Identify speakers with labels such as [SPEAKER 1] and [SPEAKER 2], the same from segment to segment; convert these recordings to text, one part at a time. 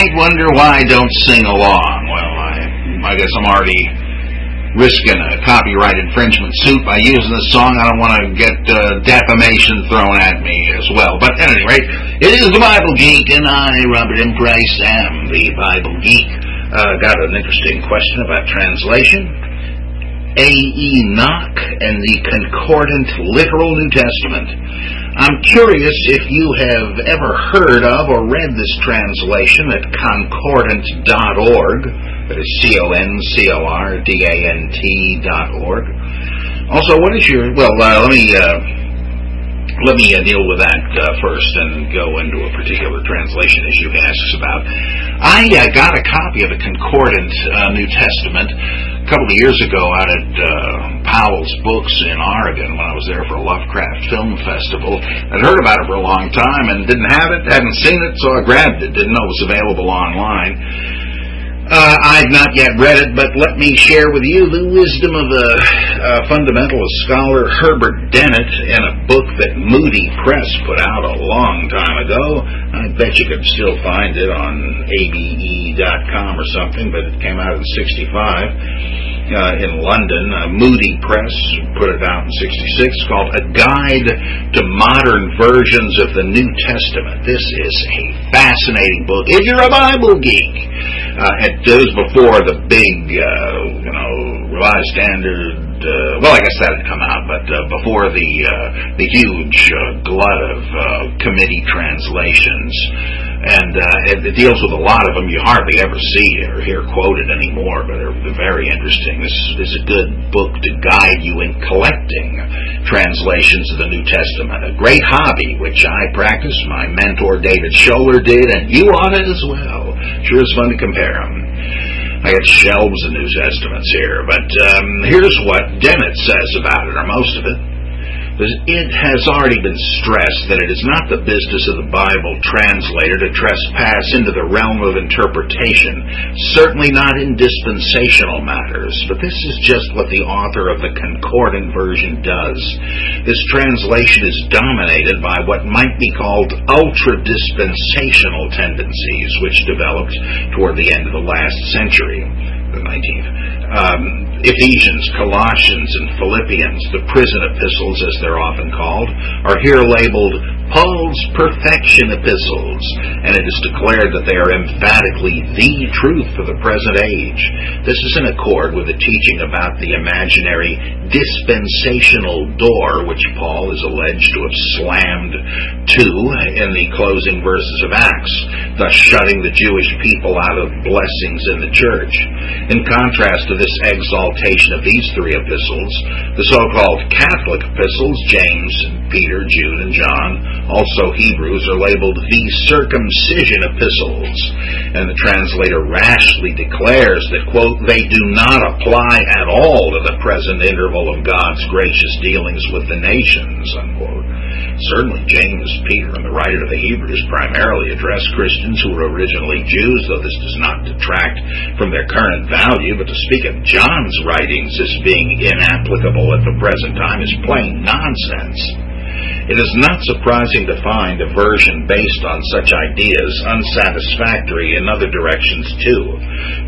[SPEAKER 1] Might wonder why I don't sing along. Well, I, I guess I'm already risking a copyright infringement suit by using this song. I don't want to get uh, defamation thrown at me as well. But at any rate, it is the Bible Geek, and I, Robert M. Price, am the Bible Geek. Uh, got an interesting question about translation. A. E. Knoch and the Concordant Literal New Testament. I'm curious if you have ever heard of or read this translation at concordant.org. That is C-O-N-C-O-R-D-A-N-T dot org. Also, what is your, well, uh, let me, uh, let me uh, deal with that uh, first and go into a particular translation you asks about. I uh, got a copy of the Concordant uh, New Testament couple of years ago out at uh, Powell's Books in Oregon when I was there for a Lovecraft Film Festival. I'd heard about it for a long time and didn't have it, hadn't seen it, so I grabbed it. Didn't know it was available online. Uh, I've not yet read it, but let me share with you the wisdom of a, a fundamentalist scholar, Herbert Dennett, in a book that Moody Press put out a long time ago. I bet you could still find it on abe.com or something, but it came out in 65. Uh, in London, uh, Moody Press put it out in 66, It's called A Guide to Modern Versions of the New Testament. This is a fascinating book. If you're a Bible geek, uh, it was before the big, uh, you know, Revised Standard. Uh, well, I guess that had come out, but uh, before the uh, the huge uh, glut of uh, committee translations, and uh, it, it deals with a lot of them you hardly ever see or hear quoted anymore, but they're, they're very interesting. This is a good book to guide you in collecting translations of the New Testament. A great hobby, which I practice. My mentor David Scholer did, and you ought to as well. Sure is fun to compare them. I got shelves of New Testaments here, but um, here's what Dennett says about it, or most of it. It has already been stressed that it is not the business of the Bible translator to trespass into the realm of interpretation, certainly not in dispensational matters, but this is just what the author of the Concordant version does. This translation is dominated by what might be called ultra dispensational tendencies, which developed toward the end of the last century the 19th. Um, Ephesians, Colossians, and Philippians, the prison epistles as they're often called, are here labeled Paul's perfection epistles, and it is declared that they are emphatically the truth for the present age. This is in accord with the teaching about the imaginary dispensational door which Paul is alleged to have slammed to in the closing verses of Acts, thus shutting the Jewish people out of blessings in the church. In contrast to this exaltation of these three epistles, the so-called Catholic epistles, James, Peter, Jude, and John, also Hebrews, are labeled the circumcision epistles, and the translator rashly declares that, quote, they do not apply at all to the present interval of God's gracious dealings with the nations, unquote. Certainly, James, Peter, and the writer of the Hebrews primarily address Christians who were originally Jews, though this does not detract from their current value, but to speak of John's writings as being inapplicable at the present time is plain nonsense. It is not surprising to find a version based on such ideas unsatisfactory in other directions too.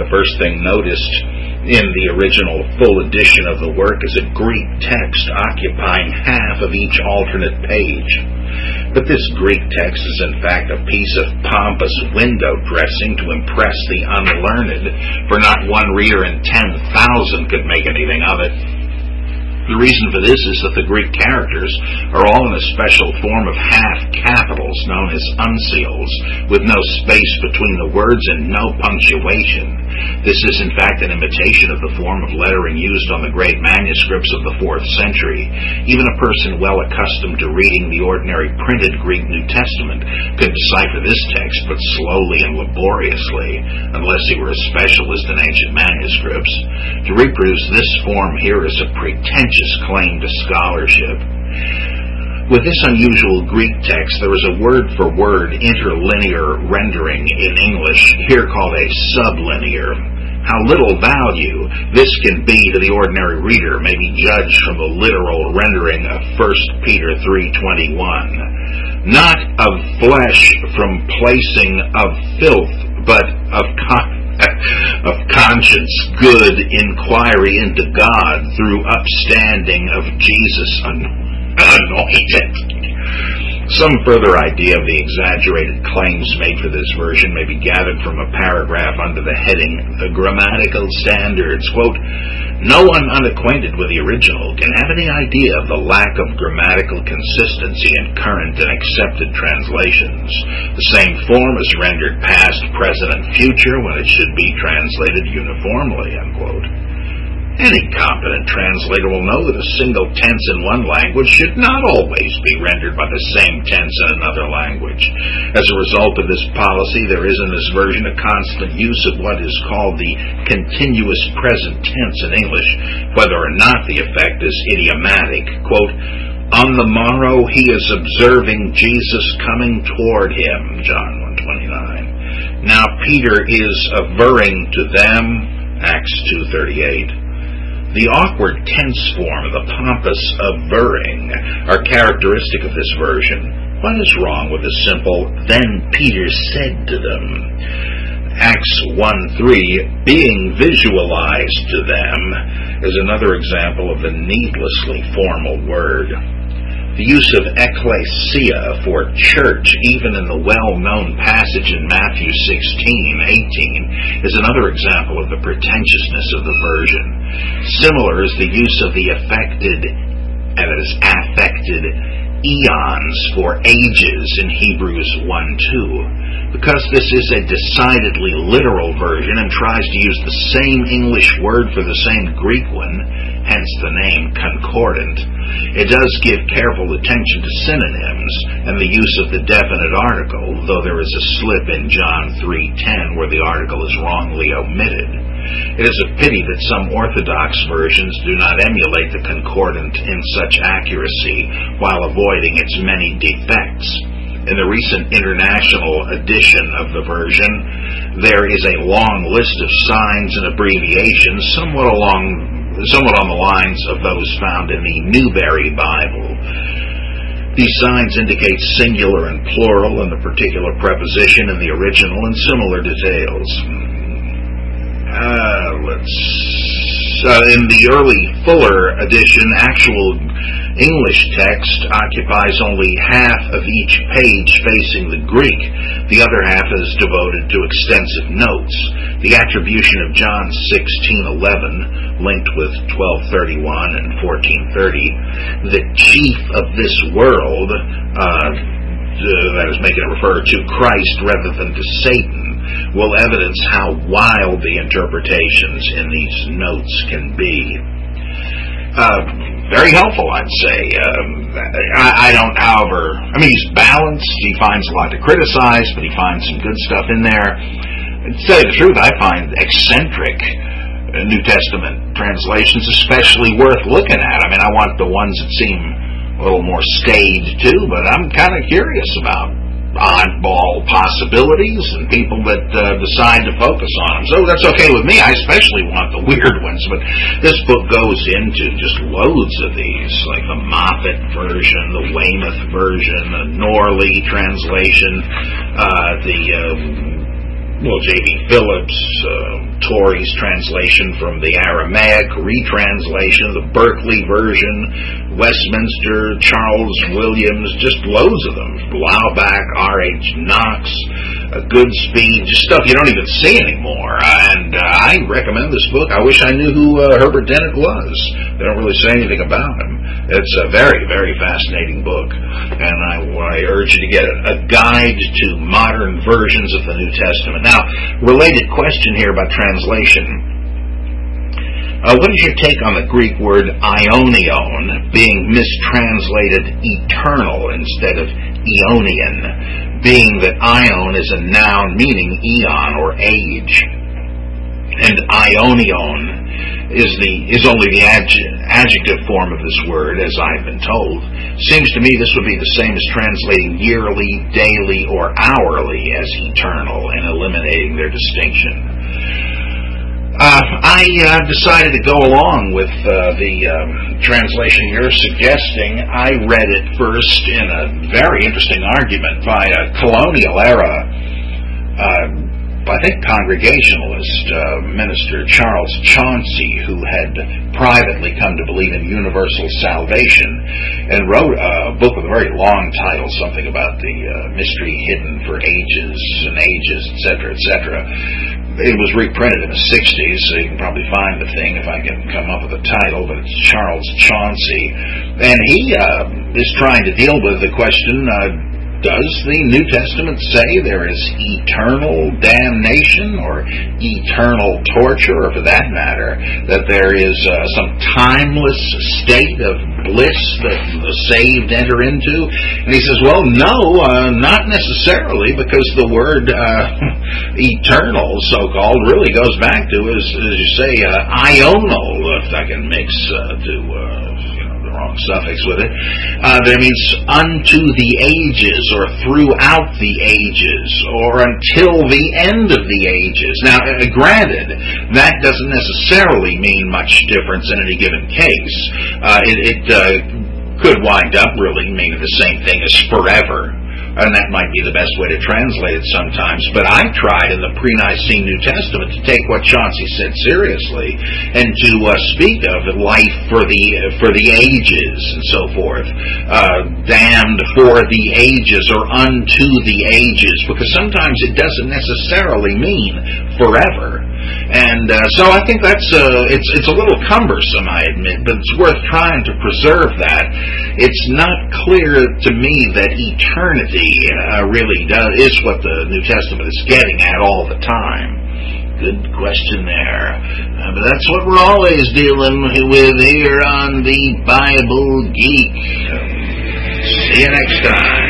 [SPEAKER 1] The first thing noticed in the original full edition of the work is a Greek text occupying half of each alternate page. But this Greek text is in fact a piece of pompous window dressing to impress the unlearned, for not one reader in 10,000 could make anything of it. The reason for this is that the Greek characters are all in a special form of half capitals known as uncials, with no space between the words and no punctuation. This is in fact an imitation of the form of lettering used on the great manuscripts of the 4th century. Even a person well accustomed to reading the ordinary printed Greek New Testament could decipher this text but slowly and laboriously, unless he were a specialist in ancient manuscripts. To reproduce this form here is a pretentious claim to scholarship. With this unusual Greek text, there is a word for word interlinear rendering in English, here called a sublinear. How little value this can be to the ordinary reader may be judged from the literal rendering of 1 Peter 3.21. Not of flesh from placing of filth, but of con- of conscience good inquiry into God through upstanding of Jesus anointed. Some further idea of the exaggerated claims made for this version may be gathered from a paragraph under the heading The Grammatical Standards. Quote, No one unacquainted with the original can have any idea of the lack of grammatical consistency in current and accepted translations. The same form is rendered past, present, and future when it should be translated uniformly, unquote. Any competent translator will know that a single tense in one language should not always be rendered by the same tense in another language. As a result of this policy, there is in this version a constant use of what is called the continuous present tense in English, whether or not the effect is idiomatic. Quote, on the morrow he is observing Jesus coming toward him, John 129. Now Peter is averring to them, Acts 238. The awkward tense form, the pompous averring, are characteristic of this version. What is wrong with the simple, then Peter said to them? Acts 1 3, being visualized to them, is another example of the needlessly formal word. The use of ecclesia for church, even in the well-known passage in Matthew 16, 18, is another example of the pretentiousness of the version. Similar is the use of the affected, as affected, eons for ages in Hebrews 1 2. Because this is a decidedly literal version and tries to use the same English word for the same Greek one, hence the name concordant, it does give careful attention to synonyms and the use of the definite article, though there is a slip in John 3.10 where the article is wrongly omitted. It is a pity that some Orthodox versions do not emulate the concordant in such accuracy while avoiding its many defects. In the recent international edition of the version, there is a long list of signs and abbreviations, somewhat along somewhat on the lines of those found in the Newberry Bible. These signs indicate singular and plural in the particular preposition in the original and similar details. Uh, let's. Uh, in the early Fuller edition, actual English text occupies only half of each page facing the Greek. The other half is devoted to extensive notes. The attribution of John 16:11, linked with 12:31 and 14:30, the chief of this world, uh, that is making it refer to Christ rather than to Satan, will evidence how wild the interpretations in these notes can be. Uh, very helpful, I'd say. Um, I, I, don't, however, I mean, he's balanced. He finds a lot to criticize, but he finds some good stuff in there. To tell you the truth, I find eccentric New Testament translations especially worth looking at. I mean, I want the ones that seem a little more staid too, but I'm kind of curious about oddball possibilities and people that uh, decide to focus on them. So that's okay with me. I especially want the weird ones, but this book goes into just loads of these, like the Moffatt version, the Weymouth version, the Norlie translation, uh, the uh, well, J.B. Phillips, uh, Torrey's translation from the Aramaic, retranslation, the Berkeley version, Westminster, Charles Williams, just loads of them. Laubach, R.H. Knox, uh, Goodspeed, just stuff you don't even see anymore. And uh, I recommend this book. I wish I knew who uh, Herbert Dennett was. They don't really say anything about him. It's a very, very fascinating book. And I, I urge you to get it. a guide to modern versions of the New Testament. Now, related question here about translation. Uh, what is your take on the Greek word aionion being mistranslated eternal instead of eonian, being that aion is a noun meaning eon or age, and aionion is the is only the adjective form of this word, as I've been told. Seems to me this would be the same as translating yearly, daily, or hourly as eternal and eliminating their distinction. Uh, I uh, decided to go along with uh, the um, translation you're suggesting. I read it first in a very interesting argument by a colonial era uh, I think Congregationalist uh, minister Charles Chauncy, who had privately come to believe in universal salvation, and wrote a book with a very long title, something about the uh, mystery hidden for ages and ages, etc., etc. It was reprinted in the 60s, so you can probably find the thing if I can come up with a title, but it's Charles Chauncy. And he uh, is trying to deal with the question uh, does the New Testament say there is eternal damnation or eternal torture, or for that matter, that there is uh, some timeless state of bliss that the saved enter into? And he says, well, no, uh, not necessarily, because the word uh, eternal, so-called, really goes back to, as, as you say, uh, ional, if I can mix uh, to uh, suffix with it. Uh, that means unto the ages, or throughout the ages, or until the end of the ages. Now, uh, granted, that doesn't necessarily mean much difference in any given case. Uh, it, it uh, could wind up really meaning the same thing as forever and that might be the best way to translate it sometimes. But I tried in the pre-Nicene New Testament to take what Chauncy said seriously and to uh, speak of life for the for the ages and so forth, uh, damned for the ages or unto the ages, because sometimes it doesn't necessarily mean forever. And uh, so I think that's uh, it's it's a little cumbersome, I admit, but it's worth trying to preserve that. It's not clear to me that eternity uh, really does is what the New Testament is getting at all the time. Good question there. Uh, but that's what we're always dealing with here on the Bible Geek. See you next time.